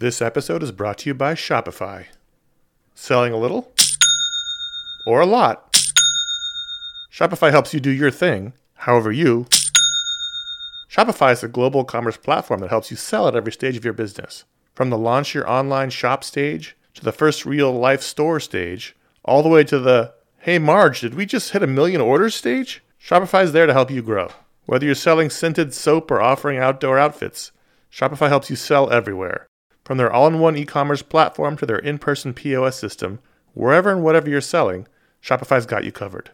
This episode is brought to you by Shopify. Selling a little or a lot? Shopify helps you do your thing, however you. Shopify is a global commerce platform that helps you sell at every stage of your business. From the launch your online shop stage to the first real life store stage, all the way to the hey Marge, did we just hit a million orders stage? Shopify is there to help you grow. Whether you're selling scented soap or offering outdoor outfits, Shopify helps you sell everywhere. From their all in one e commerce platform to their in person POS system, wherever and whatever you're selling, Shopify's got you covered.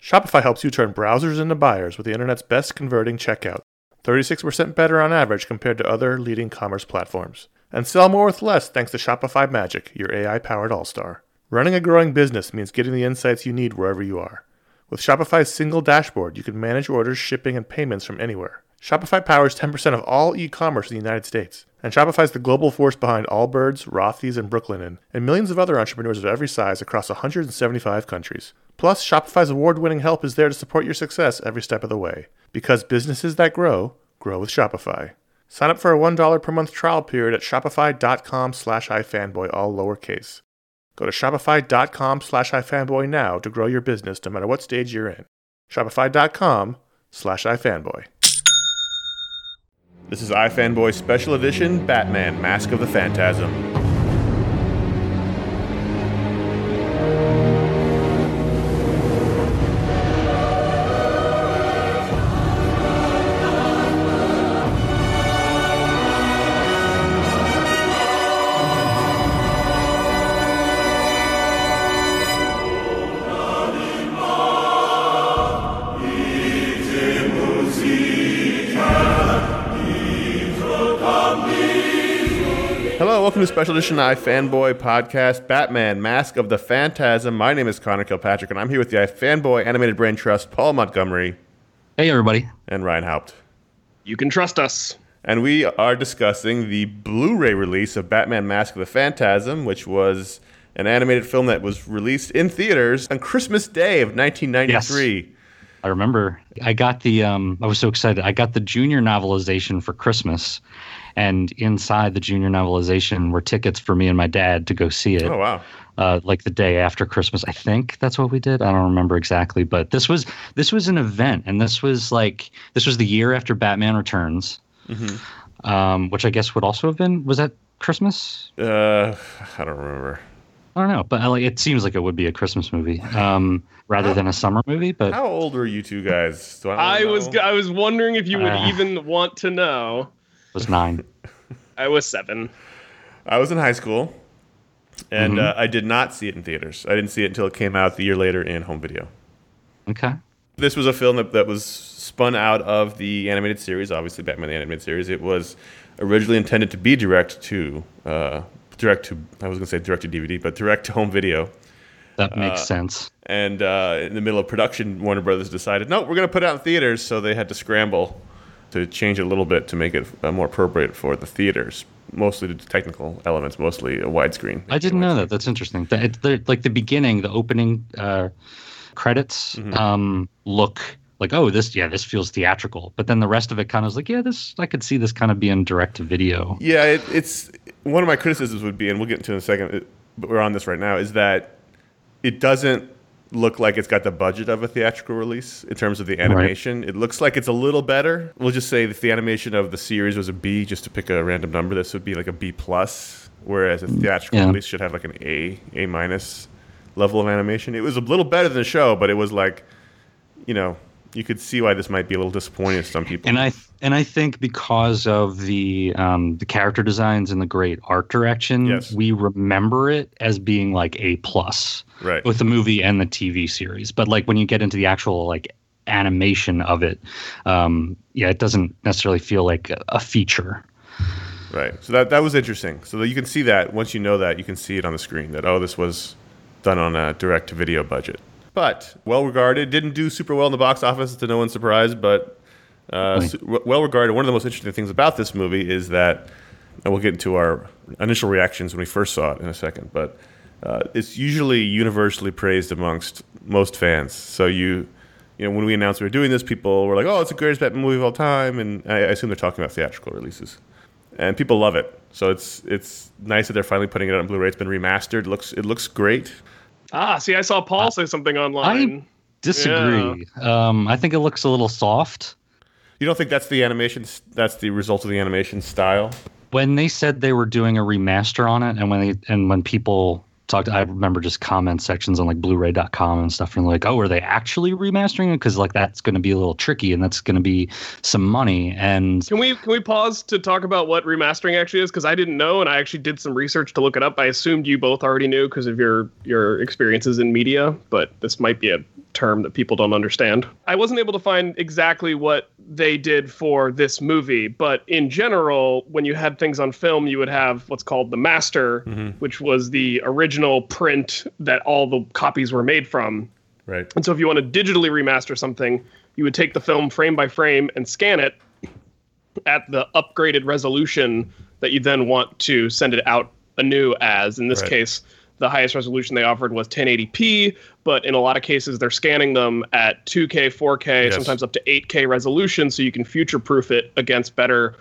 Shopify helps you turn browsers into buyers with the internet's best converting checkout, 36% better on average compared to other leading commerce platforms. And sell more with less thanks to Shopify Magic, your AI powered all star. Running a growing business means getting the insights you need wherever you are. With Shopify's single dashboard, you can manage orders, shipping, and payments from anywhere. Shopify powers 10% of all e commerce in the United States. And Shopify is the global force behind Allbirds, Rothy's, and Brooklinen, and millions of other entrepreneurs of every size across 175 countries. Plus, Shopify's award winning help is there to support your success every step of the way. Because businesses that grow, grow with Shopify. Sign up for a $1 per month trial period at shopify.com slash ifanboy, all lowercase. Go to shopify.com slash ifanboy now to grow your business no matter what stage you're in. Shopify.com slash ifanboy. This is iFanboy Special Edition Batman Mask of the Phantasm. Special Edition iFanboy Podcast Batman Mask of the Phantasm. My name is Conor Kilpatrick, and I'm here with the iFanboy Animated Brain Trust, Paul Montgomery, Hey, everybody. and Ryan Haupt. You can trust us. And we are discussing the Blu ray release of Batman Mask of the Phantasm, which was an animated film that was released in theaters on Christmas Day of 1993. I remember I got the, um, I was so excited. I got the junior novelization for Christmas. And inside the junior novelization were tickets for me and my dad to go see it. Oh, wow. Uh, like the day after Christmas, I think that's what we did. I don't remember exactly, but this was this was an event, and this was like this was the year after Batman Returns, Mm-hmm. um, which I guess would also have been was that Christmas? Uh, I don't remember. I don't know, but like it seems like it would be a Christmas movie um, rather than a summer movie. But How old were you two guys? Do I was I was wondering if you would Uh. even want to know. It was nine. I was seven. I was in high school, and Mhm. uh, I did not see it in theaters. I didn't see it until it came out the year later in home video. Okay. This was a film that, that was spun out of the animated series, obviously Batman the animated series. It was originally intended to be direct to uh, direct to I was going to say direct to DVD, but direct to home video. That makes Uh, sense. And uh, in the middle of production, Warner Brothers decided, no, we're going to put it out in theaters. So they had to scramble to change it a little bit to make it uh, more appropriate for the theaters. Mostly the technical elements, mostly a widescreen. I didn't know that. That's interesting. The, it, like the beginning, the opening uh, credits Mhm. um, look like, oh, this, yeah, this feels theatrical. But then the rest of it kind of is like, yeah, this, I could see this kind of being direct to video. Yeah, it, it's one of my criticisms would be, and we'll get into it in a second, it- but we're on this right now, is that it doesn't look like it's got the budget of a theatrical release in terms of the animation. It looks like it's a little better. We'll just say that the animation of the series was a B, just to pick a random number. This would be like a B plus, whereas a mm, theatrical Yeah. release should have like an A, A minus level of animation. It was a little better than the show, but it was like, you know, you could see why this might be a little disappointing to some people. And I and I think because of the um, the character designs and the great art direction, Yes. we remember it as being like a plus right. with the movie and the TV series. But like when you get into the actual like animation of it, um, yeah, it doesn't necessarily feel like a- feature. Right. So that that was interesting. So you can see that once you know that, you can see it on the screen that oh, this was done on a direct to video budget. But well regarded, didn't do super well in the box office to no one's surprise, but uh, su- well regarded. One of the most interesting things about this movie is that, and we'll get into our initial reactions when we first saw it in a second, but uh, it's usually universally praised amongst most fans. So you, you know, when we announced we were doing this, people were like, "Oh, it's the greatest Batman movie of all time," and I, I assume they're talking about theatrical releases. and people love it. So it's it's nice that they're finally putting it out on Blu-ray. It's been remastered. It looks it looks great. Ah, see, I saw Paul say something online. I disagree. Um, I think it looks a little soft. You don't think that's the animation? That's the result of the animation style? when they said they were doing a remaster on it and when they and when people talked i remember just comment sections on like blu-ray.com and stuff and like oh are they actually remastering it because like that's going to be a little tricky and that's going to be some money and Can we can we pause to talk about what remastering actually is? Because I didn't know, and I actually did some research to look it up. I assumed you both already knew because of your your experiences in media, but this might be a term that people don't understand. I wasn't able to find exactly what they did for this movie, but in general, when you had things on film, you would have what's called the master, mm-hmm. which was the original print that all the copies were made from. Right. And so if you want to digitally remaster something, you would take the film frame by frame and scan it at the upgraded resolution that you then want to send it out anew as. In this Right. case, the highest resolution they offered was 1080p, but in a lot of cases they're scanning them at 2K, 4K, Yes. sometimes up to 8K resolution so you can future proof it against better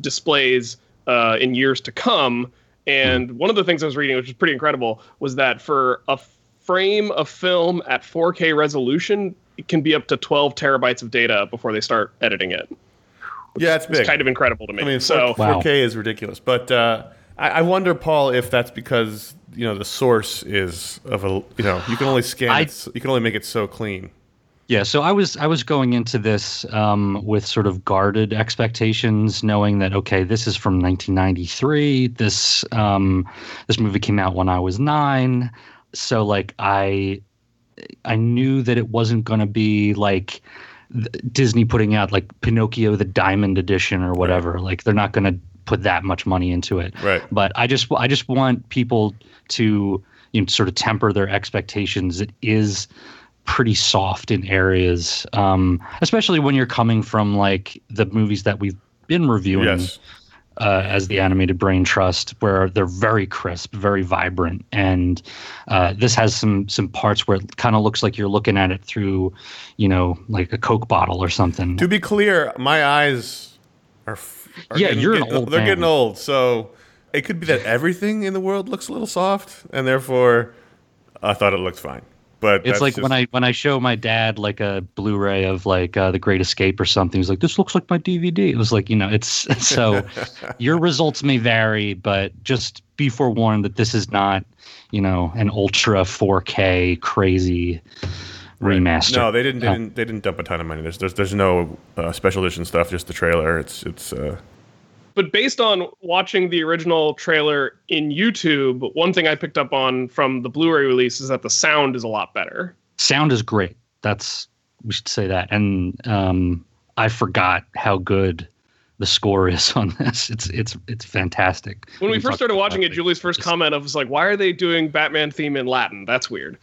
displays uh, in years to come. And one of the things I was reading, which is pretty incredible, was that for a frame of film at 4K resolution, it can be up to 12 terabytes of data before they start editing it. Yeah, it's big. It's kind of incredible to me. I mean, so 4, Wow. 4K is ridiculous, but uh, I, I wonder, Paul, if that's because you know the source is of a you know you can only scan I- it, you can only make it so clean. Yeah, so I was I was going into this um, with sort of guarded expectations, knowing that okay, this is from 1993. This um, this movie came out when I was nine, so like I I knew that it wasn't going to be like Disney putting out like Pinocchio the Diamond Edition or whatever. Like they're not going to put that much money into it. Right. But I just I just want people to you know sort of temper their expectations. It is pretty soft in areas, um, especially when you're coming from like the movies that we've been reviewing Yes. uh, as the animated brain trust where they're very crisp very vibrant and uh, this has some some parts where it kind of looks like you're looking at it through you know like a coke bottle or something To be clear, my eyes are. are Yeah, getting- you're an get- old They're man. getting old, so it could be that everything in the world looks a little soft, and therefore, I thought it looked fine. But it's like just- when I when I show my dad like a Blu-ray of like uh, The Great Escape or something. He's like, "This looks like my DVD." It was like, you know, it's so your results may vary, but just be forewarned that this is not, you know, an ultra 4K crazy remaster. No, they didn't. They Uh, didn't. They didn't dump a ton of money. There's there's, there's no uh, special edition stuff. Just the trailer. It's it's. Uh, but based on watching the original trailer in YouTube, one thing I picked up on from the Blu-ray release is that the sound is a lot better. sound is great. That's we should say that. And um, I forgot how good the score is on this. It's it's it's fantastic. When we can first started watching it. Julie's first comment of was like, "Why are they doing Batman theme in Latin? That's weird."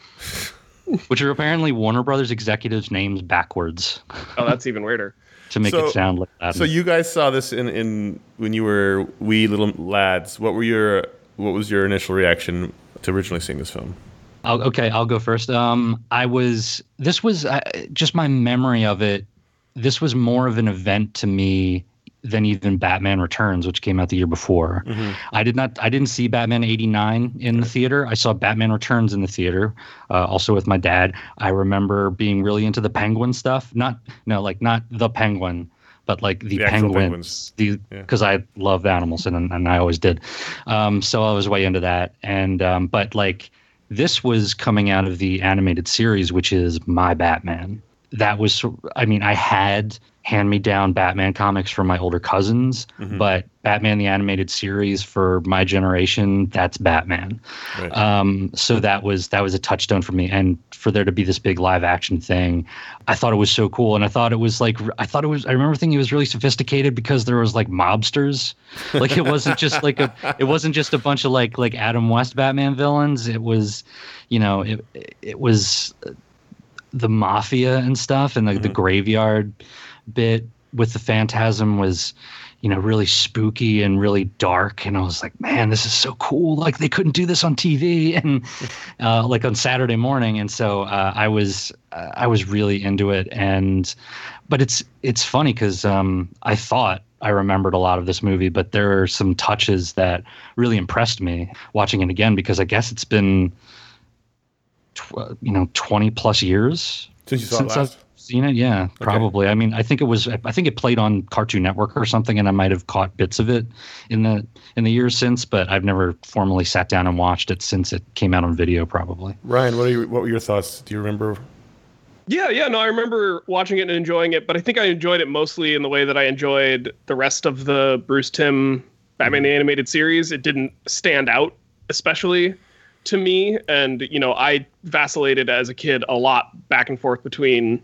Which are apparently Warner Brothers executives' names backwards Oh, that's even weirder. to make So- it sound like that. so you guys saw this in in when you were wee little lads. What were your what was your initial reaction to originally seeing this film? I'll, okay, I'll go first. Um, I was this was uh, just my memory of it. This was more of an event to me than even Batman Returns, which came out the year before. I did not. I didn't see Batman '89 in the theater. I saw Batman Returns in the theater, uh, also with my dad. I remember being really into the Penguin stuff. Not no, like not the Penguin, but like the, The penguins. The Yeah. because I loved animals and and I always did. Um, so I was way into that. And um, but like this was coming out of the animated series, which is my Batman. That was, I mean, I had hand me down Batman comics from my older cousins, Mm-hmm. but Batman the animated series for my generation, that's Batman. Right. Um, so that was that was a touchstone for me, and for there to be this big live action thing, I thought it was so cool, and I thought it was like I thought it was. I remember thinking it was really sophisticated because there was like mobsters, like it wasn't just like a it wasn't just a bunch of like like Adam West Batman villains. It was, you know, it it was the mafia and stuff, and the, the graveyard bit with the phantasm was you know really spooky and really dark. And i was like man this is so cool. Like they couldn't do this on tv and uh, like on saturday morning. And so uh, i was uh, i was really into it. And but it's it's funny because um, i thought I remembered a lot of this movie, but there are some touches that really impressed me watching it again because I guess it's been, tw- you know, 20 plus years Since you saw since it last. I've seen it. Yeah, probably. I mean, I think it was. I think it played on Cartoon Network or something, and I might have caught bits of it in the in the years since. But I've never formally sat down and watched it since it came out on video. Probably. Ryan, what, are your, what were your thoughts? Do you remember? Yeah, yeah, no, I remember watching it and enjoying it, but I think I enjoyed it mostly in the way that I enjoyed the rest of the Bruce Timm Batman the Animated Series. It didn't stand out, especially to me, and you know, I vacillated as a kid a lot back and forth between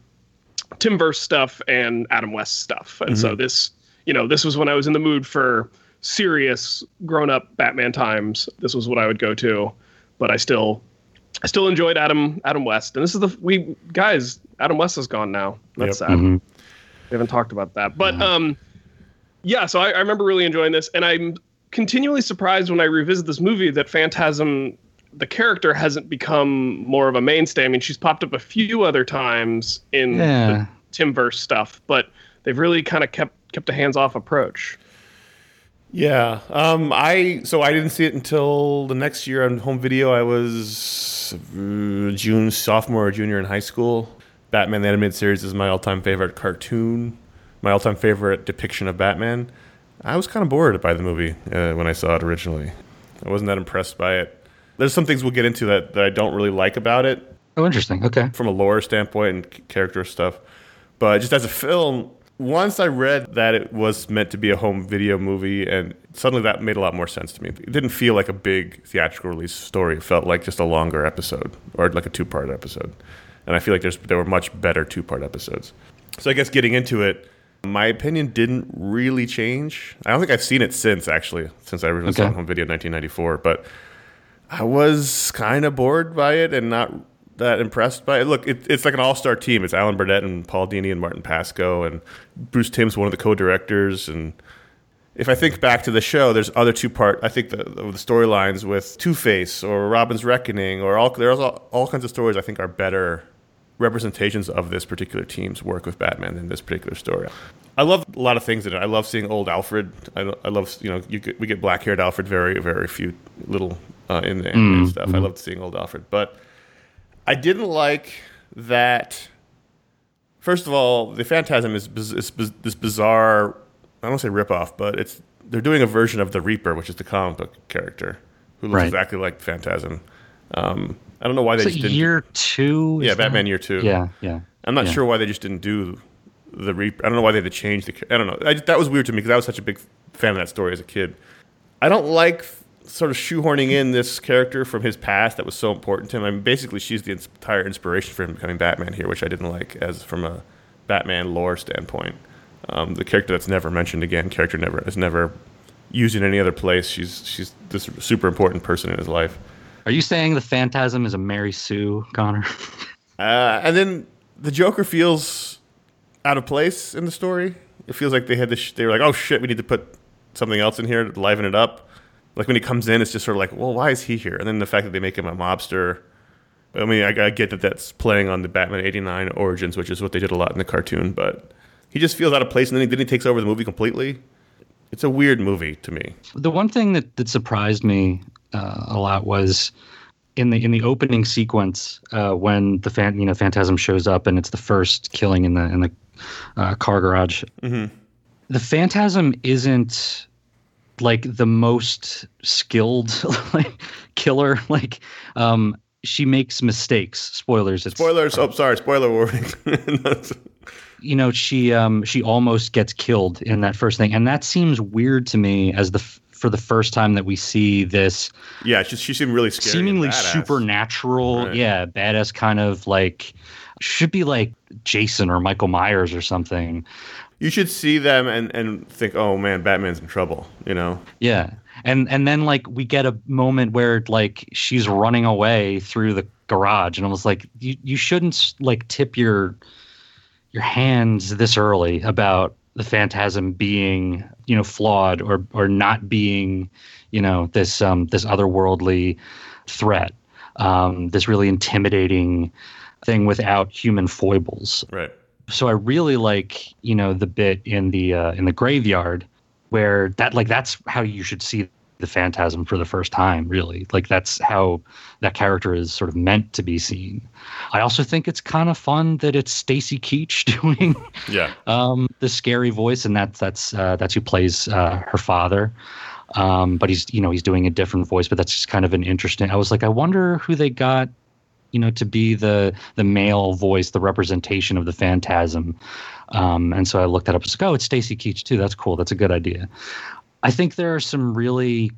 tim Timverse stuff and Adam West stuff, and so this, you know, this was when I was in the mood for serious grown-up Batman times. This was what I would go to, but I still I still enjoyed Adam Adam West, and this is the we guys. Adam West is gone now. That's Yep. sad. Mhm. We haven't talked about that, but um, yeah. So I, I remember really enjoying this, and I'm continually surprised when I revisit this movie that Phantasm, the character, hasn't become more of a mainstay. I mean, she's popped up a few other times in Yeah. the Timverse stuff, but they've really kind of kept kept a hands off approach. Yeah. Um, I so I didn't see it until the next year on home video. I was uh, June sophomore or junior in high school. Batman the animated series is my all-time favorite cartoon, my all-time favorite depiction of Batman. I was kind of bored by the movie uh, when I saw it originally. I wasn't that impressed by it. There's some things we'll get into that, that I don't really like about it Oh, interesting. Okay. from a lore standpoint and character stuff. But just as a film, once I read that it was meant to be a home video movie, and suddenly that made a lot more sense to me. It didn't feel like a big theatrical release story. It felt like just a longer episode or like a two part episode. And I feel like there's there were much better two part episodes. So I guess getting into it, my opinion didn't really change. I don't think I've seen it since actually, since I originally saw it on home video in 1994. But I was kind of bored by it and not that impressed by it. Look, it, it's like an all-star team. It's Alan Burnett and Paul Dini and Martin Pasko and Bruce Timm's one of the co-directors. And if I think back to the show, there's other two-part. I think the, the storylines with Two Face or Robin's Reckoning or all there's all, all kinds of stories. I think are better representations of this particular team's work with Batman than this particular story. I love a lot of things in it. I love seeing old Alfred. I, I love you know you get, we get black haired Alfred very very few little uh, in the animated stuff. I loved seeing old Alfred, but I didn't like that. First of all, the Phantasm is, biz- is biz- this bizarre. I don't want to say ripoff, but it's they're doing a version of the Reaper, which is the comic book character who looks Right. exactly like Phantasm. Um, I don't know why they So just didn't. year two. yeah, Batman that- Year Two. Yeah, yeah. I'm not Yeah. sure why they just didn't do the Reaper. I don't know why they had to change the. I don't know. I, that was weird to me because I was such a big fan of that story as a kid. I don't like sort of shoehorning in this character from his past that was so important to him. I mean, basically, she's the entire inspiration for him becoming Batman here, which I didn't like as from a Batman lore standpoint. Um, the character that's never mentioned again, character never is never used in any other place. She's she's this super important person in his life. Are you saying the Phantasm is a Mary Sue, Conor? Uh, and then the Joker feels out of place in the story. It feels like they had this. Sh- they were like, "Oh shit, we need to put something else in here to liven it up." Like when he comes in, it's just sort of like, "Well, why is he here?" And then the fact that they make him a mobster. I mean, I, I get that that's playing on the Batman '89 origins, which is what they did a lot in the cartoon. But he just feels out of place, and then he, then he takes over the movie completely. It's a weird movie to me. the one thing that, that surprised me uh, a lot was in the in the opening sequence uh, when the fan you know Phantasm shows up and it's the first killing in the in the uh, car garage. The Phantasm isn't like the most skilled like killer. Like um, she makes mistakes. Spoilers. Spoilers. Oh, sorry. Spoiler warning. you know she um she almost gets killed in that first thing and that seems weird to me as the for the first time that we see this yeah, she, she seemed really scary. seemingly supernatural Right. yeah badass kind of like should be like jason or michael myers or something You should see them and, and think, oh man, Batman's in trouble. You know, yeah and and then like we get a moment where like she's running away through the garage and i was like you you shouldn't like tip your your hands this early about the phantasm being you know flawed or or not being you know this um this otherworldly threat um this really intimidating thing without human foibles right? So I really like you know the bit in the uh, in the graveyard where that like that's how you should see the phantasm for the first time really. Like that's how that character is sort of meant to be seen. I also think it's kind of fun that it's stacy keach doing Yeah. um the scary voice and that's that's uh, that's who plays uh, her father. Um but he's you know he's doing a different voice but that's just kind of an interesting i was like i wonder who they got you know to be the the male voice the representation of the phantasm um and so i looked that up it's like oh it's stacy keach too that's cool that's a good idea I think there are some really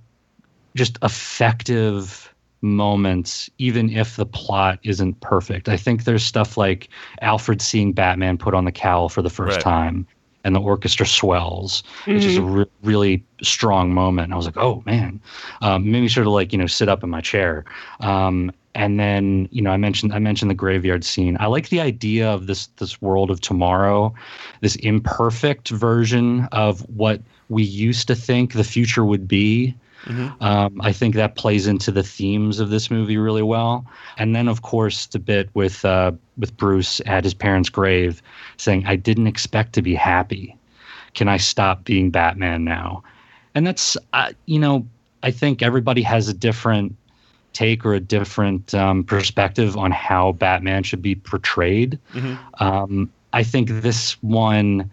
just effective moments, even if the plot isn't perfect. I think there's stuff like Alfred seeing Batman put on the cowl for the first Right. time and the orchestra swells, which is a re- really strong moment. And I was like, oh man, um, made me sort of like, you know, sit up in my chair. Um, and then, you know, I mentioned I mentioned the graveyard scene. I like the idea of this this world of tomorrow, this imperfect version of what we used to think the future would be. Um, I think that plays into the themes of this movie really well. And then, of course, the bit with uh, with Bruce at his parents' grave, saying, "I didn't expect to be happy. Can I stop being Batman now?" And that's, uh, you know, I think everybody has a different take or a different um, perspective on how Batman should be portrayed. Um, I think this one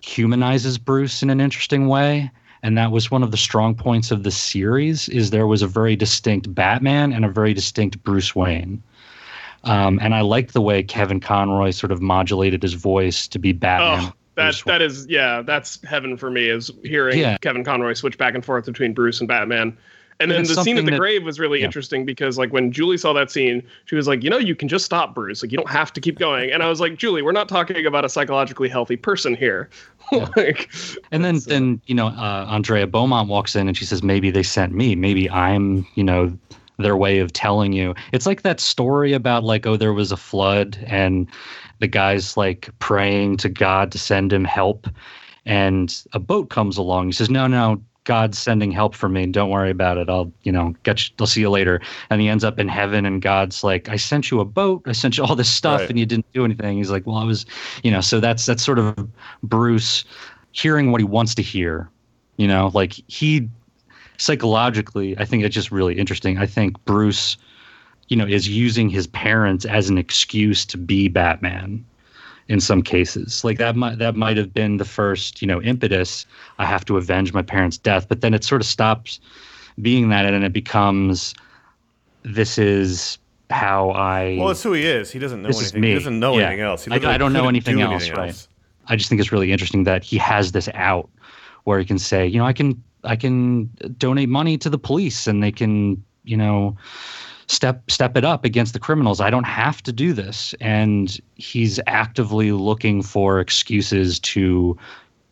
humanizes Bruce in an interesting way. And that was one of the strong points of the series is there was a very distinct Batman and a very distinct Bruce Wayne. Um, and I liked the way Kevin Conroy sort of modulated his voice to be Batman. Oh, that, that is, yeah, that's heaven for me is hearing Yeah. Kevin Conroy switch back and forth between Bruce and Batman. And then the scene at the that- grave was really yeah. interesting because like when Julie saw that scene, she was like, "You know, you can just stop Bruce. Like you don't have to keep going." And I was like, "Julie, we're not talking about a psychologically healthy person here." like And then, So- then you know, uh, Andrea Beaumont walks in and she says, "Maybe they sent me. Maybe I'm, you know, their way of telling you." It's like that story about like, oh, there was a flood and the guy's like praying to God to send him help, and a boat comes along. He says, "No, no." God's sending help for me. Don't worry about it. I'll, you know, get. You, I'll see you later. And he ends up in heaven, and God's like, "I sent you a boat. I sent you all this stuff, Right. and you didn't do anything." He's like, "Well, I was, you know." So that's that's sort of Bruce hearing what he wants to hear. You know, like he psychologically, I think it's just really interesting. I think Bruce, you know, is using his parents as an excuse to be Batman in some cases. Like that might that might have been the first, you know, impetus. I have to avenge my parents' death, but then it sort of stops being that and it becomes this is how I Well, it's who he is. He doesn't know This is anything. me. He doesn't know Yeah. anything else. I- I don't know anything do else, right. I just think it's really interesting that he has this out where he can say, you know, I can I can donate money to the police and they can, you know, step step it up against the criminals. I don't have to do this. And he's actively looking for excuses to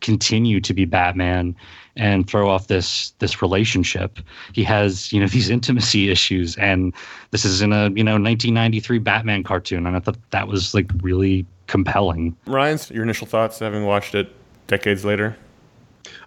continue to be Batman and throw off this this relationship. He has, you know, these intimacy issues and this is in a, you know, 1993 Batman cartoon and I thought that was like really compelling. Ryan's your initial thoughts having watched it decades later.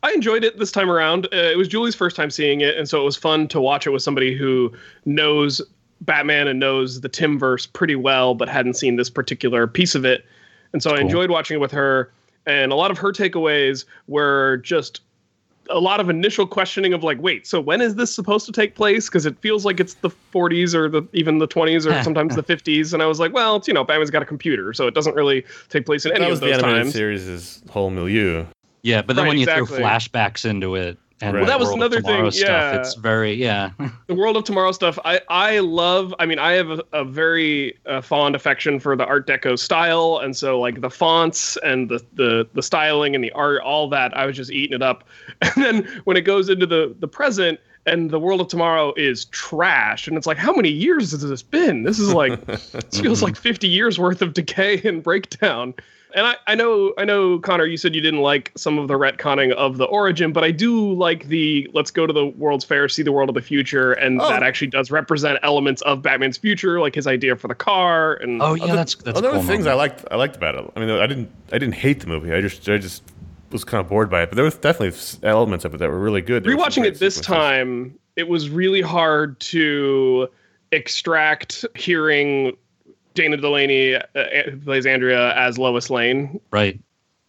I enjoyed it this time around. Uh, it was Julie's first time seeing it, and so it was fun to watch it with somebody who knows Batman and knows the Timverse pretty well, but hadn't seen this particular piece of it. And so I enjoyed watching it with her. And a lot of her takeaways were just a lot of initial questioning of like, wait, so when is this supposed to take place? Because it feels like it's the 40s or the even the 20s or sometimes the 50s. And I was like, well, it's, you know, Batman's got a computer, so it doesn't really take place in any that of was the those animated times. series' whole milieu. Yeah, but then Right, when you exactly. throw flashbacks into it and Right. Well, that was World of another thing, Tomorrow yeah. it's very yeah. the world of tomorrow stuff i i love i mean i have a, a very uh, fond affection for the art deco style and so like the fonts and the, the the styling and the art all that i was just eating it up and then when it goes into the the present and the world of tomorrow is trash and it's like how many years has this been this is like this feels like 50 years worth of decay and breakdown and I, I know I know Conor, you said you didn't like some of the retconning of the origin, but I do like the let's go to the World's Fair, see the world of the future, and Oh. that actually does represent elements of Batman's future, like his idea for the car and Oh yeah, Other- that's that's other a cool things I liked. I liked about it. I mean, I didn't. I didn't hate the movie. I just. I just was kind of bored by it. But there was definitely elements of it that were really good. There rewatching it this sequences. time, it was really hard to extract hearing Dana Delany, uh, who plays Andrea, as Lois Lane. right.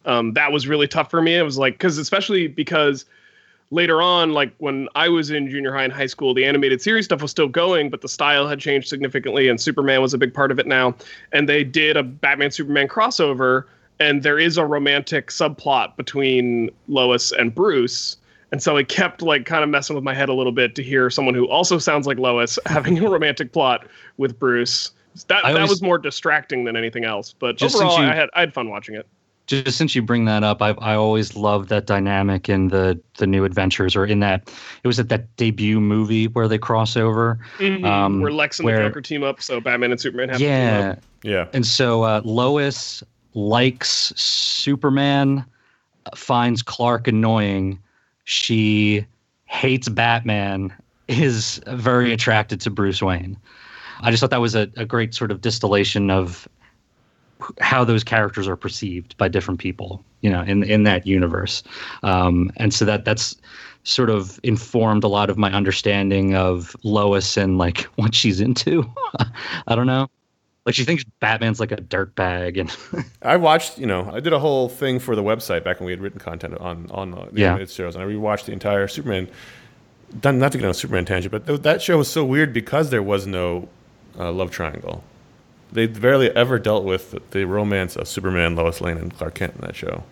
um, that was really tough for me. It was like because especially because later on, like when I was in junior high and high school, the animated series stuff was still going, but the style had changed significantly, and Superman was a big part of it now. And they did a Batman Superman crossover, and there is a romantic subplot between Lois and Bruce. And so it kept like kind of messing with my head a little bit to hear someone who also sounds like Lois having a romantic plot with Bruce. That I that was more distracting than anything else. But Just since overall, you- I had I had fun watching it. just since you bring that up, I I always loved that dynamic in the the new adventures or in that it was at that debut movie where they cross over. Um, where Lex and where- the Joker team up, so Batman and Superman have to team Yeah, up. Yeah. and so uh, Lois likes Superman, finds Clark annoying. She hates Batman. Is very attracted to Bruce Wayne. I just thought that was a, a great sort of distillation of how those characters are perceived by different people, you know, in in that universe, um, and so that that's sort of informed a lot of my understanding of Lois and like what she's into. I don't know, like she thinks Batman's like a dirtbag, and I watched, you know, I did a whole thing for the website back when we had written content on on the Yeah. animated shows, and I rewatched the entire Superman. Done not to get on a Superman tangent, but th- that show was so weird because there was no uh, love triangle. They barely ever dealt with the, the romance of Superman, Lois Lane, and Clark Kent in that show.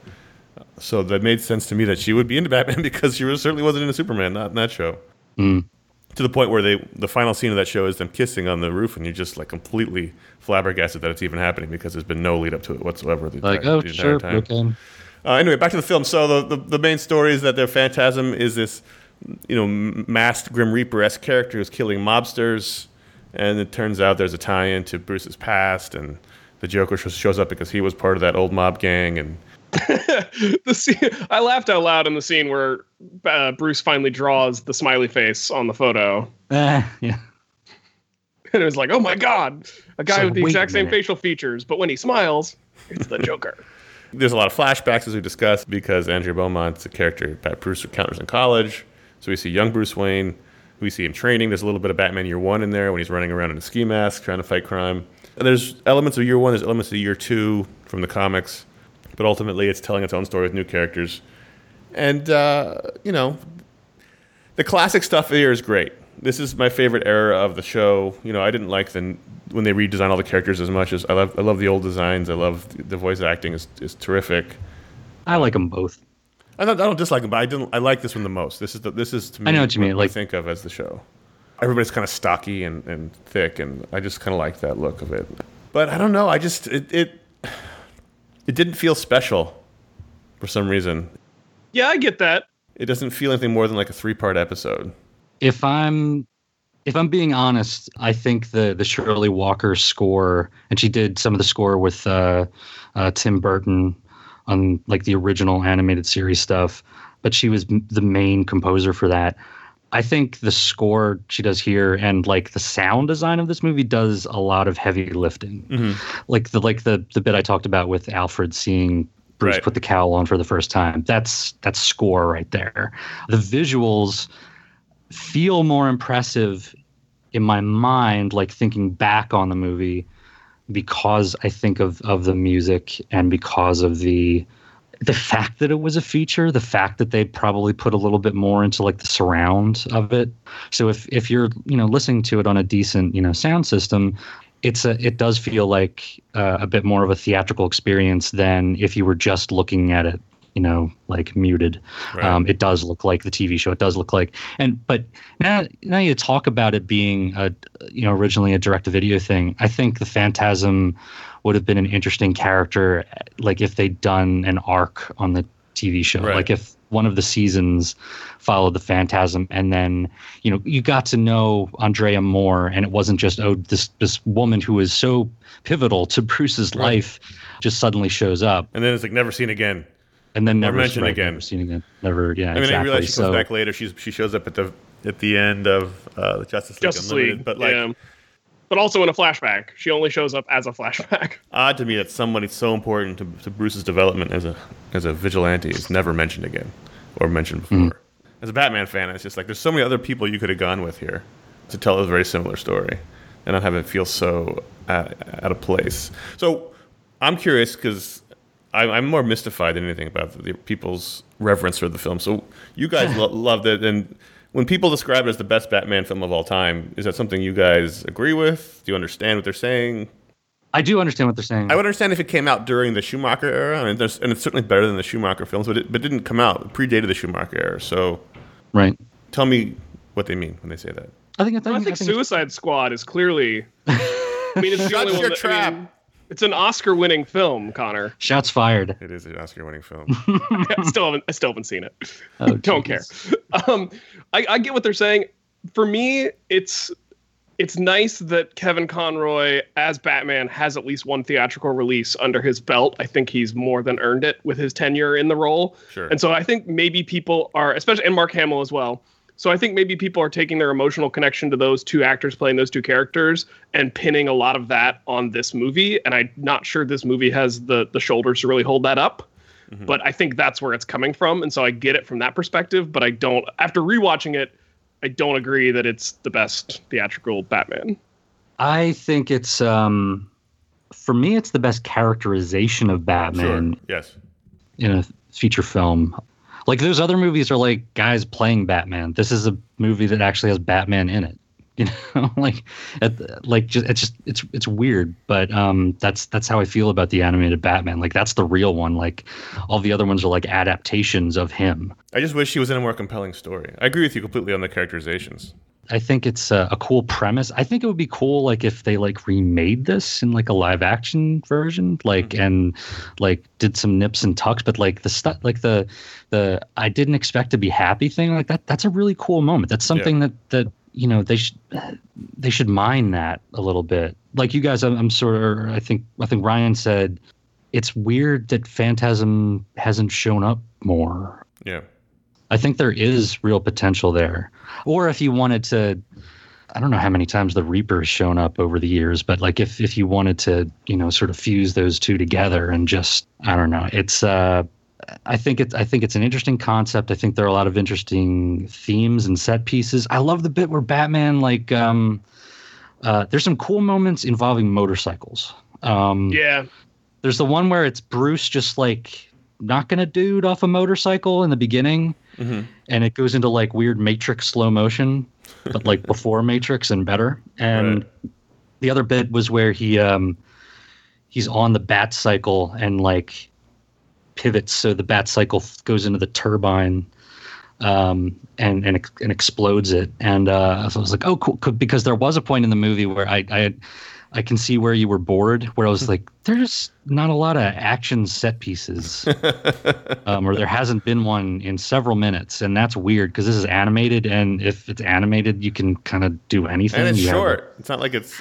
So that made sense to me that she would be into Batman because she was, certainly wasn't into Superman, not in that show. Mm. To the point where they, the final scene of that show is them kissing on the roof, and you're just like completely flabbergasted that it's even happening because there's been no lead up to it whatsoever. The like entire- oh the sure, time. okay, Uh, anyway, back to the film. So the, the, the main story is that their phantasm is this, you know, masked Grim Reaper esque character who's killing mobsters, and it turns out there's a tie-in to Bruce's past, and the Joker shows up because he was part of that old mob gang, and the scene, I laughed out loud in the scene where uh, Bruce finally draws the smiley face on the photo, Eh, yeah, and it was like, oh my god, a guy So with the exact same facial features, but when he smiles, it's the Joker. there's a lot of flashbacks as we discussed because Andrea Beaumont's a character that Bruce encounters in college. So we see young Bruce Wayne. We see him training. There's a little bit of Batman Year One in there when he's running around in a ski mask trying to fight crime. And there's elements of Year One. There's elements of Year Two from the comics, but ultimately it's telling its own story with new characters. And uh, you know, the classic stuff here is great. This is my favorite era of the show. You know, I didn't like the when they redesign all the characters as much as I love. I love the old designs. I love the, the voice acting is is terrific. I like them both. I don't, I don't dislike them, but I didn't. I like this one the most. This is the, this is to me. I know what you mean, I like- think of as the show. Everybody's kind of stocky and, and thick, and I just kind of like that look of it. But I don't know. I just it it it didn't feel special for some reason. Yeah, I get that. It doesn't feel anything more than like a three part episode. if I'm if I'm being honest, I think the the Shirley Walker score, and she did some of the score with uh, uh, Tim Burton on like the original animated series stuff, but she was m- the main composer for that. I think the score she does here and like the sound design of this movie does a lot of heavy lifting. Mm-hmm. Like the like the the bit I talked about with Alfred seeing Bruce Right. put the cowl on for the first time. That's that's score right there. The visuals feel more impressive in my mind, like thinking back on the movie, because I think of of the music and because of the the fact that it was a feature, the fact that they probably put a little bit more into like the surround of it. So if if you're you know listening to it on a decent you know sound system, it's a it does feel like uh, a bit more of a theatrical experience than if you were just looking at it you know like muted Right. um, it does look like the tv show it does look like and but now now you talk about it being a you know originally a direct to video thing i think the phantasm would have been an interesting character like if they'd done an arc on the tv show Right. like if one of the seasons followed the phantasm and then you know you got to know andrea more and it wasn't just oh this this woman who is so pivotal to bruce's Right. life just suddenly shows up And then it's like never seen again. and then Never never, mentioned right, again. Never seen again. Never. Yeah. I mean, exactly. I realize she comes so, back later. She's she shows up at the at the end of uh, the Justice League Justice Unlimited, League, but like yeah. But also in a flashback, she only shows up as a flashback. odd to me that somebody so important to, to Bruce's development as a as a vigilante is never mentioned again or mentioned before. Mm. As a Batman fan, it's just like there's so many other people you could have gone with here to tell a very similar story and not have it feel so out, out of place. So I'm curious because I, I'm more mystified than anything about the people's reverence for the film. So you guys lo- loved it, and when people describe it as the best Batman film of all time, is that something you guys agree with? Do you understand what they're saying? I do understand what they're saying. I would understand if it came out during the Schumacher era, and, there's, and it's certainly better than the Schumacher films, but it, but it didn't come out. It predated the Schumacher era. So right. tell me what they mean when they say that. I think I think, I think I think Suicide Squad is clearly. I mean, it's the Shut only one your that- I trap. mean, it's an Oscar-winning film, Conor. shots fired. It is an Oscar-winning film. I still haven't. I still haven't seen it. Oh, Don't care. Um, I, I get what they're saying. For me, it's it's nice that Kevin Conroy as Batman has at least one theatrical release under his belt. I think he's more than earned it with his tenure in the role. Sure. And so I think maybe people are, especially and Mark Hamill as well. So I think maybe people are taking their emotional connection to those two actors playing those two characters and pinning a lot of that on this movie. And I'm not sure this movie has the the shoulders to really hold that up. But I think that's where it's coming from, and so I get it from that perspective. But I don't. After rewatching it, I don't agree that it's the best theatrical Batman. I think it's um, for me, it's the best characterization of Batman Sure. Yes. in a feature film. Like those other movies are like guys playing Batman. This is a movie that actually has Batman in it. You know, like, it, like just it's just it's it's weird, but um, that's that's how I feel about the animated Batman. Like that's the real one. Like all the other ones are like adaptations of him. I just wish he was in a more compelling story. I agree with you completely on the characterizations. I think it's a, a cool premise. I think it would be cool, like if they like remade this in like a live action version, like mm-hmm. and like did some nips and tucks. But like the stuff, like the the I didn't expect to be happy thing, like that. That's a really cool moment. That's something that that you know they should they should mine that a little bit. Like you guys, I'm, I'm sort of. I think I think Ryan said it's weird that Phantasm hasn't shown up more. Yeah. I think there is real potential there. Or if you wanted to, I don't know how many times the Reaper has shown up over the years, but like if if you wanted to, you know, sort of fuse those two together and just, I don't know, it's. uh I think it's I think it's an interesting concept. I think there are a lot of interesting themes and set pieces. I love the bit where Batman like um uh there's some cool moments involving motorcycles. Um Yeah, there's the one where it's Bruce just like knocking a dude off a motorcycle in the beginning, Mhm. and it goes into like weird Matrix slow motion, but like before Matrix and better. And the other bit was where he um he's on the bat cycle and like pivots so the bat cycle goes into the turbine um and and, and explodes it and uh so i was like oh cool because there was a point in the movie where i i I can see where you were bored, where I was like, there's not a lot of action set pieces, um, or there hasn't been one in several minutes. And that's weird because this is animated. And if it's animated, you can kind of do anything. And it's You have- short. It's not like it's.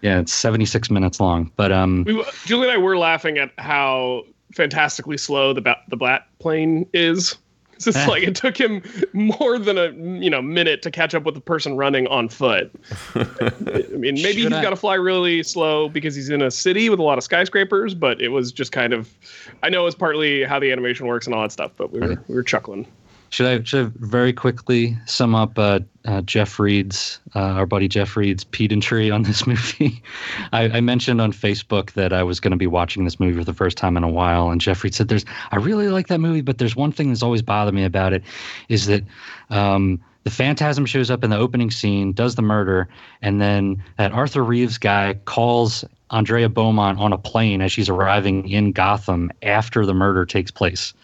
yeah, it's 76 minutes long. But um, we Julie and I were laughing at how fantastically slow the bat, the Bat plane is. It's just eh. like it took him more than a you know minute to catch up with the person running on foot. I mean, maybe Should he's I- got to fly really slow because he's in a city with a lot of skyscrapers. But it was just kind of, I know it's partly how the animation works and all that stuff. But we were we were chuckling. Should I should I very quickly sum up uh, uh, Jeff Reed's uh, our buddy Jeff Reed's pedantry on this movie? I, I mentioned on Facebook that I was going to be watching this movie for the first time in a while, and Jeff Reed said, "There's I really like that movie, but there's one thing that's always bothered me about it, is that." Um, the phantasm shows up in the opening scene, does the murder, and then that Arthur Reeves guy calls Andrea Beaumont on a plane as she's arriving in Gotham after the murder takes place.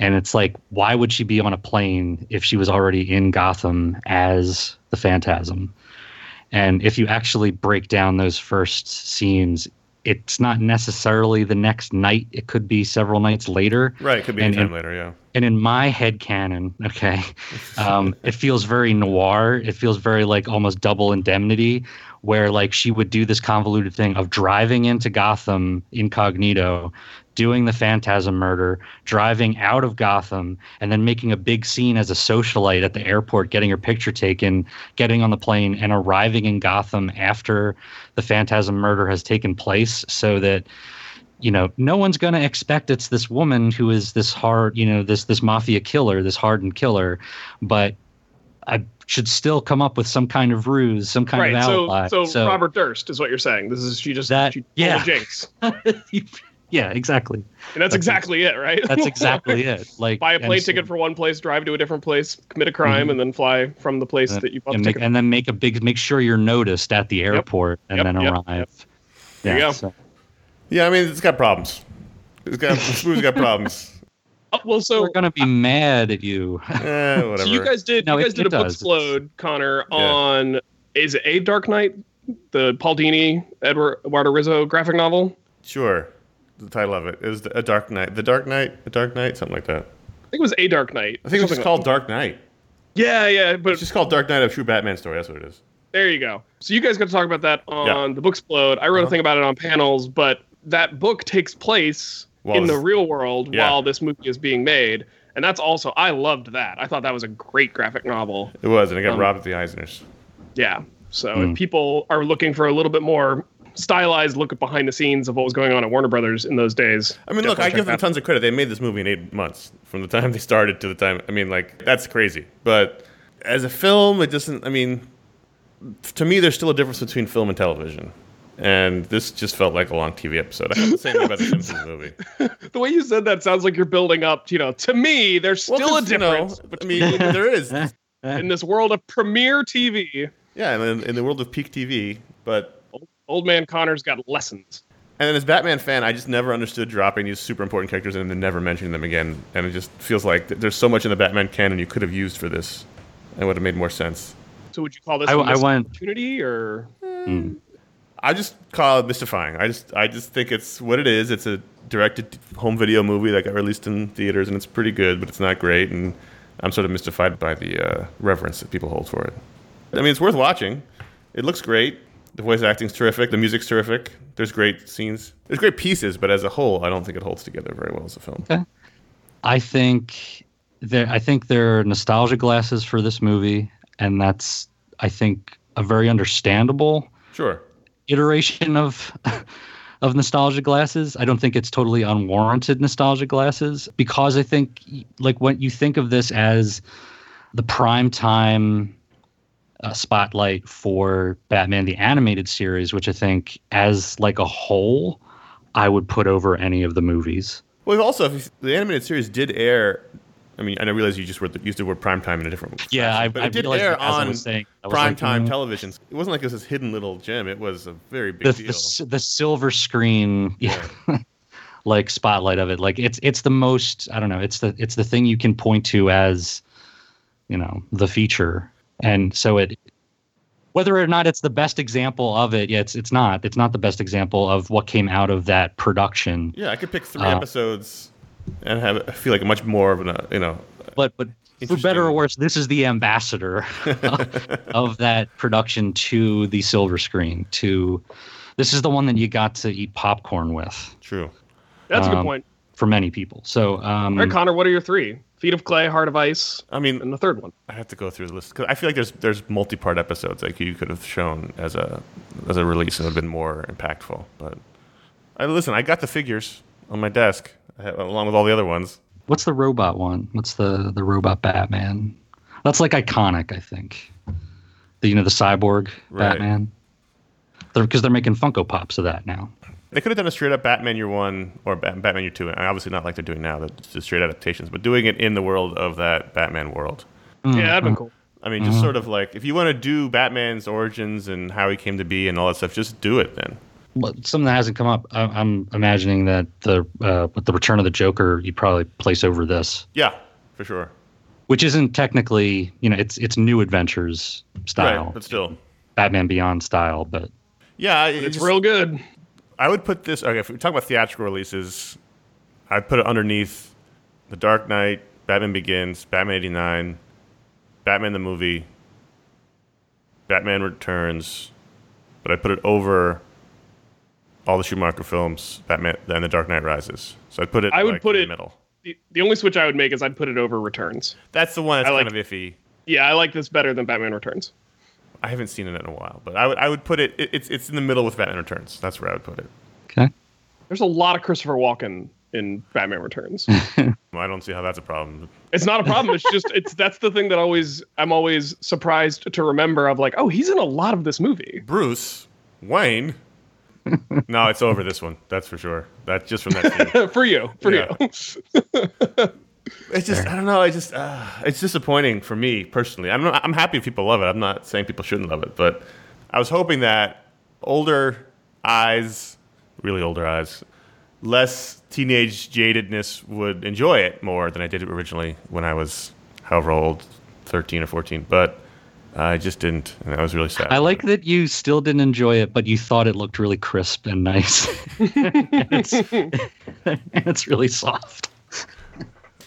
And it's like, why would she be on a plane if she was already in Gotham as the Phantasm? And if you actually break down those first scenes, it's not necessarily the next night. It could be several nights later. Right. It could be And- a time and- later. Yeah. And in my head canon, okay, um, it feels very noir. It feels very like almost double indemnity, where like she would do this convoluted thing of driving into Gotham incognito, doing the phantasm murder, driving out of Gotham, and then making a big scene as a socialite at the airport, getting her picture taken, getting on the plane, and arriving in Gotham after the phantasm murder has taken place, so that you know no one's going to expect it's this woman who is this hard you know this this mafia killer this hardened killer but i should still come up with some kind of ruse some kind right. of So, alibi so Robert Durst is what you're saying. This is she just That- she yeah. jinx. Yeah, exactly. And that's That's exactly it, right? That's exactly it. Like Buy a and plane so- ticket for one place, drive to a different place, commit a crime, Mhm. and then fly from the place uh, that you bought and, the make, ticket. and then make a big make sure you're noticed at the airport and Yep, then yep, arrive. yep. Yeah, There you go. so- Yeah, I mean, it's got problems. It's got this movie's got problems. Oh, well, so we're gonna be mad at you. Eh, whatever. So you guys did No, you it- guys did it a book does. explode, Conor, Yeah. on is it a Dark Knight, the Paul Dini, Edward Eduardo Risso graphic novel? sure. The title of it is a Dark Knight. The Dark Knight. A Dark Knight. Something like that. I think it was a Dark Knight. I think it was just called Dark Knight. Yeah, yeah, but It's just called Dark Knight: of True Batman Story. That's what it is. there you go. So you guys got to talk about that on Yeah. the book explode. I wrote a Uh-huh. thing about it on panels, but that book takes place While in the real world Yeah. while this movie is being made. And that's also I loved that. I thought that was a great graphic novel. It was, and it got Um, robbed at the Eisners. Yeah. So Hmm. if people are looking for a little bit more stylized look at behind the scenes of what was going on at Warner Brothers in those days. I mean, look, I give them that. tons of credit. They made this movie in eight months from the time they started to the time. I mean, like that's crazy. But as a film, it doesn't. I mean, to me, there's still a difference between film and television. And this just felt like a long TV episode. I felt the same way about the Simpsons movie. The way you said that sounds like you're building up. You know, to me, there's Well, still a 'cause, you know, difference I mean, there is. in this world of premiere TV. Yeah, and in, in the world of peak TV, but Old, old man Conor's got lessons. and then as Batman fan, I just never understood dropping these super important characters and then never mentioning them again. And it just feels like th- there's so much in the Batman canon you could have used for this, and would have made more sense. So would you call this I- a I missed went- opportunity or? Mm. I just call it mystifying. I just I just think it's what it is. It's a directed home video movie that got released in theaters, and it's pretty good, but it's not great. And I'm sort of mystified by the uh, reverence that people hold for it. I mean, it's worth watching. It looks great. The voice acting's terrific. The music's terrific. There's great scenes. There's great pieces, but as a whole, I don't think it holds together very well as a film. I think there I think there are nostalgia glasses for this movie, and that's I think a very understandable Sure. Iteration of of nostalgia glasses. I don't think it's totally unwarranted nostalgia glasses because I think like when you think of this as the prime time uh, spotlight for Batman the animated series, which I think as like a whole I would put over any of the movies. Well, also, the animated series did air. I mean, and I realize you just word- used the word prime time in a different. Way. Yeah, I, fashion, but I it did air I on saying, I prime like, time mm, television. It wasn't like it was this hidden little gem. It was a very big the, deal. the the silver screen yeah like spotlight of it like it's it's the most i don't know it's the it's the thing you can point to as you know the feature and so it whether or not it's the best example of it yeah it's it's not it's not the best example of what came out of that production Yeah, I could pick three Uh, episodes and have I feel like much more of an uh, you know but but for better or worse this is the ambassador of that production to the silver screen to this is the one that you got to eat popcorn with true. That's a good Um, point. for many people. So, um, All right, Conor, what are your three? Feet of Clay, Heart of Ice, I mean, and the third one. I have to go through the list because I feel like there's there's multi-part episodes like you could have shown as a as a release and would have been more impactful. But I listen, I got the figures on my desk I have- along with all the other ones. what's the robot one? What's the the robot Batman? That's like iconic, I think. The you know the cyborg Right. Batman. Because they're, making Funko Pops of that now. They could have done a straight up Batman Year One or Batman Year Two, and obviously not like they're doing now, that's just straight adaptations, but doing it in the world of that Batman world. Mm, Yeah, that'd been cool. I mean, just sort of like if you want to do Batman's origins and how he came to be and all that stuff, just do it then. But something that hasn't come up. I, I'm imagining that the uh, with the Return of the Joker, you probably place over this, Yeah, for sure. which isn't technically, you know, it's it's New Adventures style, Right, but still, Batman Beyond style, but yeah, it It's real good. I would put this. Okay, if we talk about theatrical releases, I'd put it underneath The Dark Knight, Batman Begins, Batman '89, Batman the movie, Batman Returns, but I put it over all the Schumacher films, Batman and The Dark Knight Rises. So I'd put it. I would like, put in it- the middle. The, the only switch I would make is I'd put it over Returns. That's the one that's I like- kind of iffy. Yeah, I like this better than Batman Returns. I haven't seen it in a while, but I would I would put it, it. It's it's in the middle with Batman Returns. That's where I would put it. okay. There's a lot of Christopher Walken in Batman Returns. I don't see how that's a problem. it's not a problem. It's just it's that's the thing that always I'm always surprised to remember of like, oh, he's in a lot of this movie. Bruce Wayne, no, it's over this one. That's for sure. That's just from that scene. for you, for Yeah. you. It's just I don't know. I just uh, it's disappointing for me personally. I'm not, I'm happy if people love it. I'm not saying people shouldn't love it, but I was hoping that older eyes, really older eyes, less teenage jadedness would enjoy it more than I did originally when I was however old, 13 or 14. But I just didn't, and I was really sad. I like that you still didn't enjoy it, but you thought it looked really crisp and nice. it's, it's really soft.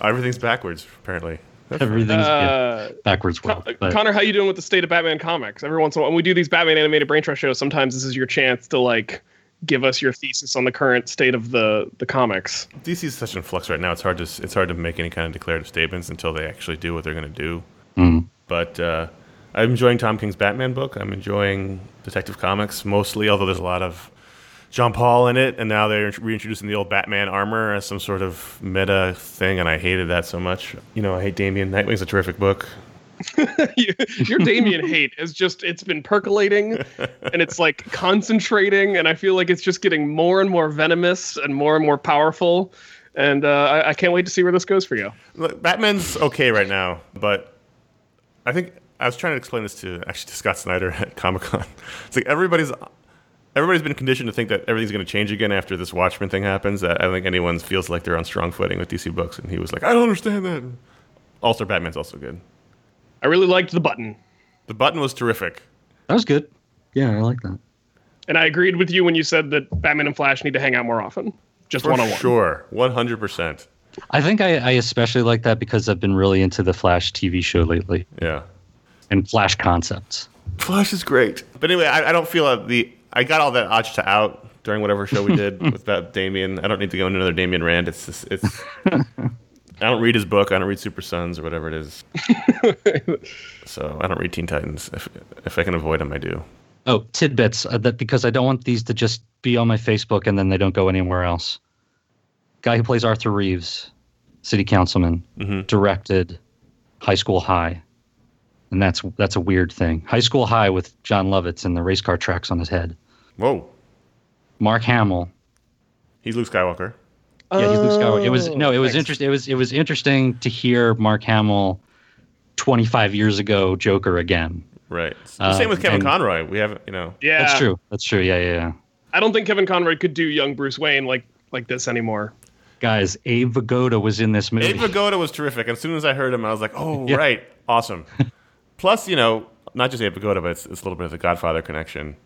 everything's backwards apparently. Everything's yeah, Uh, backwards world. Con- but- Conor, how you doing with the state of Batman comics? Every once in a while, when we do these Batman animated brain trust shows, sometimes this is your chance to like give us your thesis on the current state of the the comics. DC is such in flux right now. It's hard to it's hard to make any kind of declarative statements until they actually do what they're going to do. Mm. But uh, I'm enjoying Tom King's Batman book. I'm enjoying Detective Comics mostly, although there's a lot of John Paul in it, and now they're reintroducing the old Batman armor as some sort of meta thing, and I hated that so much. You know, I hate Damian. Nightwing's a terrific book. Your Damian hate is just it's been percolating and it's like concentrating and I feel like it's just getting more and more venomous and more and more powerful. And uh, I, I can't wait to see where this goes for you. Look, Batman's okay right now, but I think I was trying to explain this to actually to Scott Snyder at Comic Con. It's like everybody's everybody's been conditioned to think that everything's going to change again after this Watchmen thing happens. That I don't think anyone feels like they're on strong footing with DC books, and he was like, I don't understand that. Also, Batman's also good. I really liked the button. The button was terrific. That was good. Yeah, I like that. And I agreed with you when you said that Batman and Flash need to hang out more often. Just one on one. sure, one hundred percent. I think I, I especially like that because I've been really into the Flash TV show lately Yeah, and Flash concepts. Flash is great. But anyway, I, I don't feel uh, the. I got all that Ajta out during whatever show we did with that Damian. I don't need to go into another Damian rant. It's just, it's. I don't read his book. I don't read Super Sons or whatever it is. so I don't read Teen Titans. If if I can avoid them, I do. Oh, tidbits uh, that because I don't want these to just be on my Facebook and then they don't go anywhere else. Guy who plays Arthur Reeves, city councilman, Mhm. directed High School High, and that's that's a weird thing. High School High with Jon Lovitz and the race car tracks on his head. Whoa, Mark Hamill, he's Luke Skywalker. yeah, he's Luke Skywalker. It was no, it was thanks. interesting. It was it was interesting to hear Mark Hamill, twenty five years ago, Joker again. Right. Uh, Same with Kevin and- Conroy. We haven't, you know. Yeah, That's true. That's true. Yeah, yeah, yeah. I don't think Kevin Conroy could do young Bruce Wayne like like this anymore. Guys, Abe Vigoda was in this movie. Abe Vigoda was terrific. As soon as I heard him, I was like, oh, Yeah. right. Awesome. Plus, you know, not just Abe Vigoda, but it's, it's a little bit of the Godfather connection.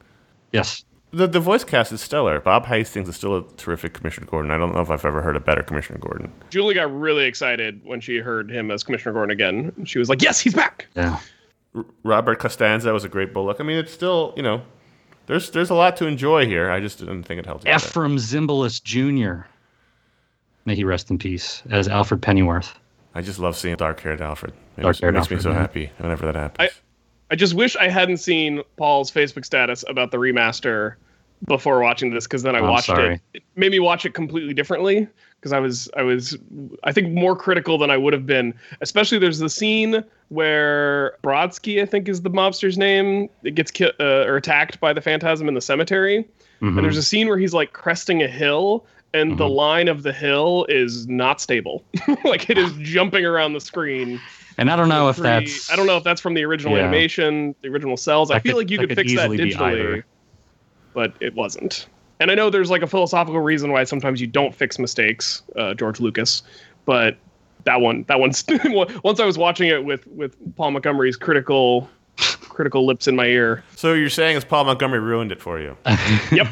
Yes. The, the voice cast is stellar. Bob Hastings is still a terrific Commissioner Gordon. I don't know if I've ever heard a better Commissioner Gordon. Julie got really excited when she heard him as Commissioner Gordon again. She was like, "Yes, he's back." Yeah. R- Robert Costanzo was a great Bullock. I mean, it's still, you know, there's there's a lot to enjoy here. I just didn't think it held together. Efrem Zimbalist Jr. May he rest in peace as Alfred Pennyworth. I just love seeing dark-haired Alfred. It makes, Dark-haired it makes me so yeah. happy whenever that happens. I just wish I hadn't seen Paul's Facebook status about the remaster before watching this because then I I'm watched sorry. it. It made me watch it completely differently because I was I was I think more critical than I would have been. Especially there's the scene where Brodsky I think is the mobster's name. It gets ki- uh, or attacked by the phantasm in the cemetery. Mhm. And there's a scene where he's like cresting a hill and the Mhm. line of the hill is not stable. like it is jumping around the screen. And I don't know if Pretty- that's I don't know if that's from the original Yeah. animation, the original cells. I feel could- like you could, could fix that digitally, but it wasn't. And I know there's like a philosophical reason why sometimes you don't fix mistakes, uh, George Lucas, but that one, that one's once I was watching it with with Paul Montgomery's critical critical lips in my ear. so you're saying is Paul Montgomery ruined it for you? Yep.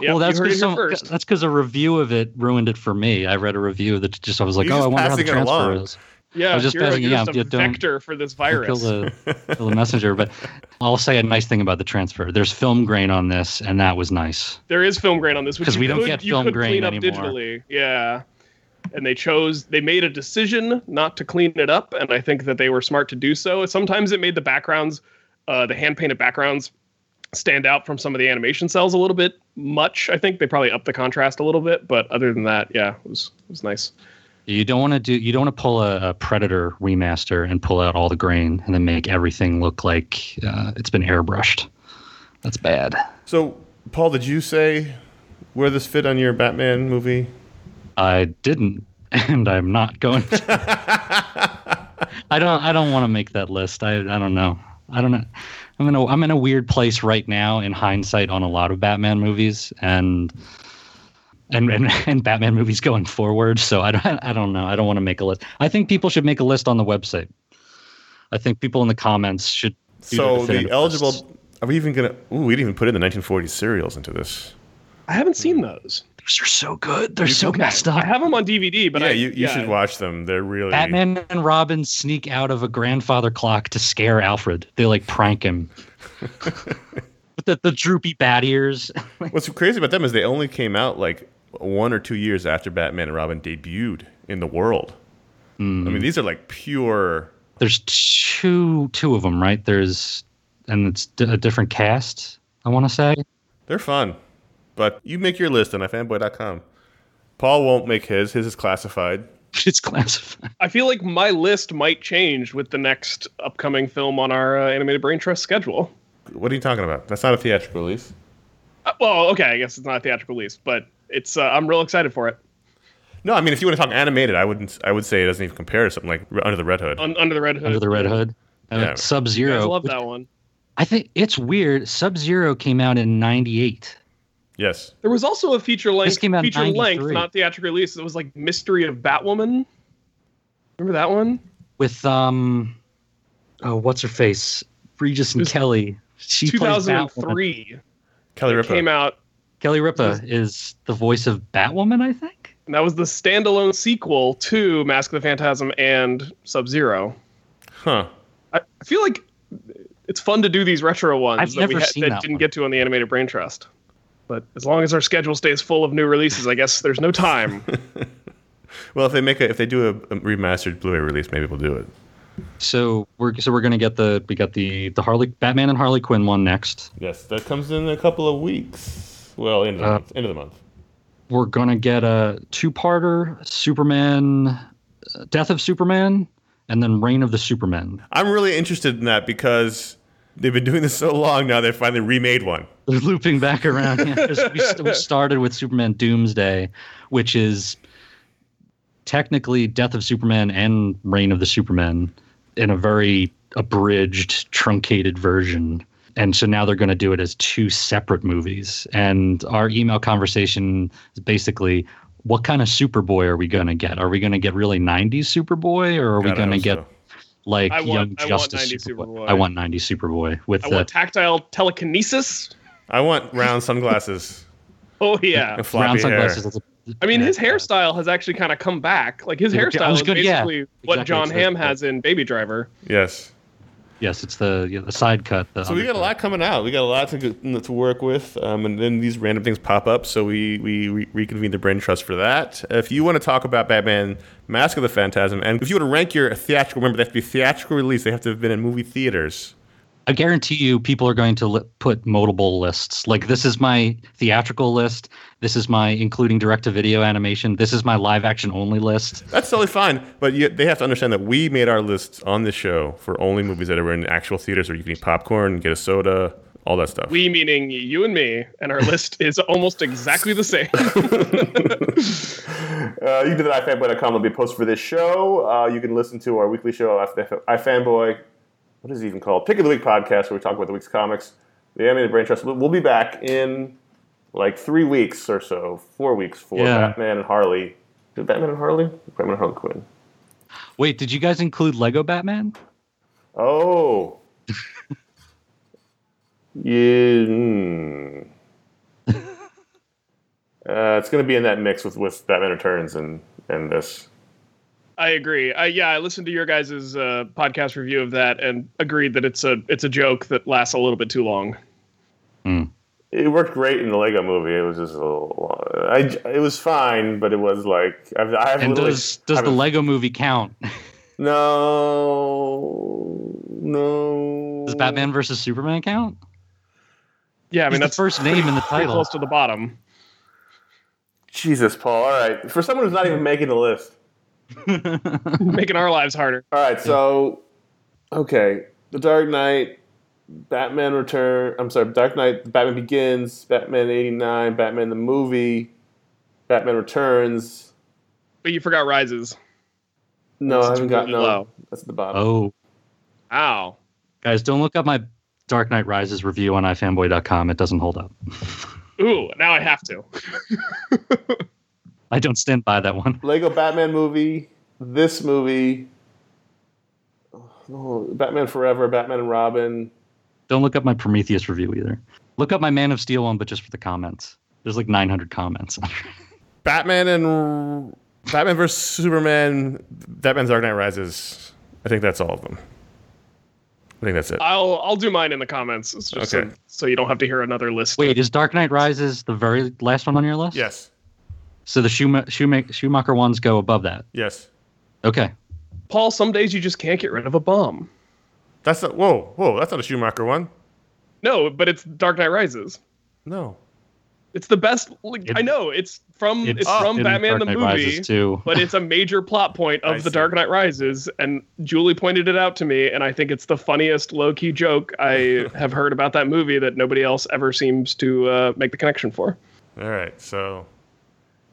Yep, well, that's you heard it because that's because a review of it ruined it for me. I read a review that just I was like, You're oh, I wonder how the transfer is. Yeah, I was just you're, passing- you're yeah, just you a vector for this Kill virus. the, kill the messenger, but I'll say a nice thing about the transfer. There's film grain on this, and that was nice. There is film grain on this, which 'Cause you we don't could- get film grain clean up anymore. digitally. Yeah, and they chose they made a decision not to clean it up, and I think that they were smart to do so. Sometimes it made the backgrounds, uh, the hand painted backgrounds, stand out from some of the animation cells a little bit much. I think they probably upped the contrast a little bit, but other than that, yeah, it was it was nice. You don't want to do. You don't want to pull a, a Predator remaster and pull out all the grain and then make everything look like uh, it's been airbrushed. That's bad. So Paul, did you say where this fit on your Batman movie? I didn't, and I'm not going to. I don't. I don't want to make that list. I. I don't know. I don't know. I'm in a. I'm in a weird place right now in hindsight on a lot of Batman movies and. And, and and Batman movies going forward, so I don't I don't know. I don't want to make a list. I think people should make a list on the website. I think people in the comments should. do So the definitive eligible. lists. Are we even gonna? Ooh, we didn't even put in the 1940s serials into this. I haven't seen those. Those are so good. They're so messed up. I have them on DVD, but yeah, I, you, you yeah, should watch them. They're really Batman and Robin sneak out of a grandfather clock to scare Alfred. They like prank him. With the, the droopy bat ears. What's crazy about them is they only came out like one or two years after Batman and Robin debuted in the world. I mean, mm. these are like pure. There's two two of them, right? There's and it's d- a different cast. I want to say They're fun, but you make your list on ifanboy.com. Paul won't make his. His is classified. it's classified. I feel like my list might change with the next upcoming film on our uh, animated brain trust schedule. What are you talking about? That's not a theatrical release. Uh, well, okay, I guess it's not a theatrical release, but it's. Uh, I'm real excited for it. No, I mean, if you want to talk animated, I wouldn't. I would say it doesn't even compare to something like Under the Red Hood. Un- Under the Red Hood. Under the Red Hood. Uh, Yeah. Sub I Zero. love that one. I think it's weird. Sub Zero came out in '98. Yes. There was also a feature length, came out in feature length, not theatrical release. It was like Mystery of Batwoman. Remember that one? with um oh what's her face regis and kelly she plays Batwoman. 2003. Kelly Ripa. came out, kelly ripa is the voice of batwoman i think and that was the standalone sequel to Mask of the Phantasm and Sub Zero. Huh. I, I feel like it's fun to do these retro ones I've that we ha- seen that that didn't one. get to on the Animated Brain Trust. But as long as our schedule stays full of new releases, I guess there's no time. Well, if they make a, if they do a, a remastered Blu-ray release, maybe we'll do it. so we're so we're gonna get the we got the the harley batman and harley quinn one next Yes, that comes in a couple of weeks. Well, end of the Uh, month. End of the month. we're gonna get a two-parter superman uh, death of superman and then reign of the supermen I'm really interested in that because they've been doing this so long now. They finally remade one. they're looping back around. Yeah, we, we started with Superman Doomsday, which is technically Death of Superman and Reign of the Supermen in a very abridged, truncated version. And so now they're going to do it as two separate movies. And our email conversation is basically what kind of Superboy are we going to get? Are we going to get really 90s Superboy or are we God, I going to get so. Like I want- Young I want Justice 90s Superboy? Superboy. I want 90 Superboy with I the want tactile telekinesis. I want round sunglasses Oh yeah. and floppy round hair. sunglasses. I mean, his hairstyle has actually kind of come back. Like his oh, hairstyle is good- yeah, basically what exactly, Jon Hamm has in Baby Driver. Yes. Yes, it's the yeah, the side cut. The So we got a lot coming out. We got a lot to to work with, um, and then these random things pop up. So we we re- reconvene the brain trust for that. If you want to talk about Batman: Mask of the Phantasm, and if you want to rank your theatrical, remember they have to be theatrical release. They have to have been in movie theaters. I guarantee you, people are going to li- put multiple lists. Like this is my theatrical list. This is my including direct to video animation. This is my live action only list. That's totally fine, but you, they have to understand that we made our lists on this show for only movies that are in actual theaters, where you can eat popcorn, get a soda, all that stuff. We meaning you and me, and our list is almost exactly the same. Uh, you can do that at ifanboy.com. There'll be a post for this show. Uh, you can listen to our weekly show, iFanboy. What is it even called? Pick of the Week podcast, where we talk about the week's comics. The Animated Brain Trust. We'll we'll be back in like three weeks or so, four weeks for Yeah. Batman and Harley. Did Batman and Harley? Batman and Harley Quinn. Wait, did you guys include Lego Batman? Oh. yeah. hmm. Uh, it's going to be in that mix with, with Batman Returns and, and this. I agree. I, yeah, I listened to your guys' uh, podcast review of that and agreed that it's a it's a joke that lasts a little bit too long. It worked great in the Lego movie. It was just a little. I, it was fine, but it was like I've, I have And does does the haven't- Lego movie count? no no Does Batman versus Superman count? Yeah, I He's mean the that's first name in the pretty title. close to the bottom. Jesus Paul all right for someone who's not even making the list Making our lives harder. all right so okay The Dark Knight Batman Return. I'm sorry, Dark Knight, Batman Begins, Batman '89, Batman the movie, Batman Returns. But you forgot Rises. No, I That's haven't got really no. low. That's at the bottom. Oh, Ow. guys, don't look up my Dark Knight Rises review on ifanboy.com. It doesn't hold up. Ooh, now I have to. I don't stand by that one. Lego Batman movie, this movie, oh, Batman Forever, Batman and Robin. Don't look up my Prometheus review either. Look up my Man of Steel one, but just for the comments. There's like 900 comments. Batman and Batman vs Superman, Batman Dark Knight Rises. I think that's all of them. I think that's it. I'll I'll do mine in the comments. It's just Okay. so, so you don't have to hear another list. Wait, is Dark Knight Rises the very last one on your list? Yes. So the Schuma- Schuma- Schumacher ones go above that. Yes. Okay. Paul, some days you just can't get rid of a bomb. That's a, whoa, whoa. That's not a Schumacher one. No, but it's Dark Knight Rises. No. It's the best. Like, It- I know it's from it's, It's from Batman the movie, Rises too. but it's a major plot point I of the see. Dark Knight Rises, and Julie pointed it out to me, and I think it's the funniest low key joke I have heard about that movie that nobody else ever seems to uh, make the connection for. All right. So,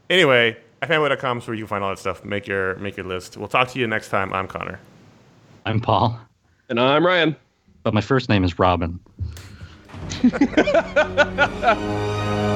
anyway, ifanboy.com is where you can find all that stuff. Make your make your list. We'll talk to you next time. I'm Conor. I'm Paul, And I'm Ryan. but my first name is Robin.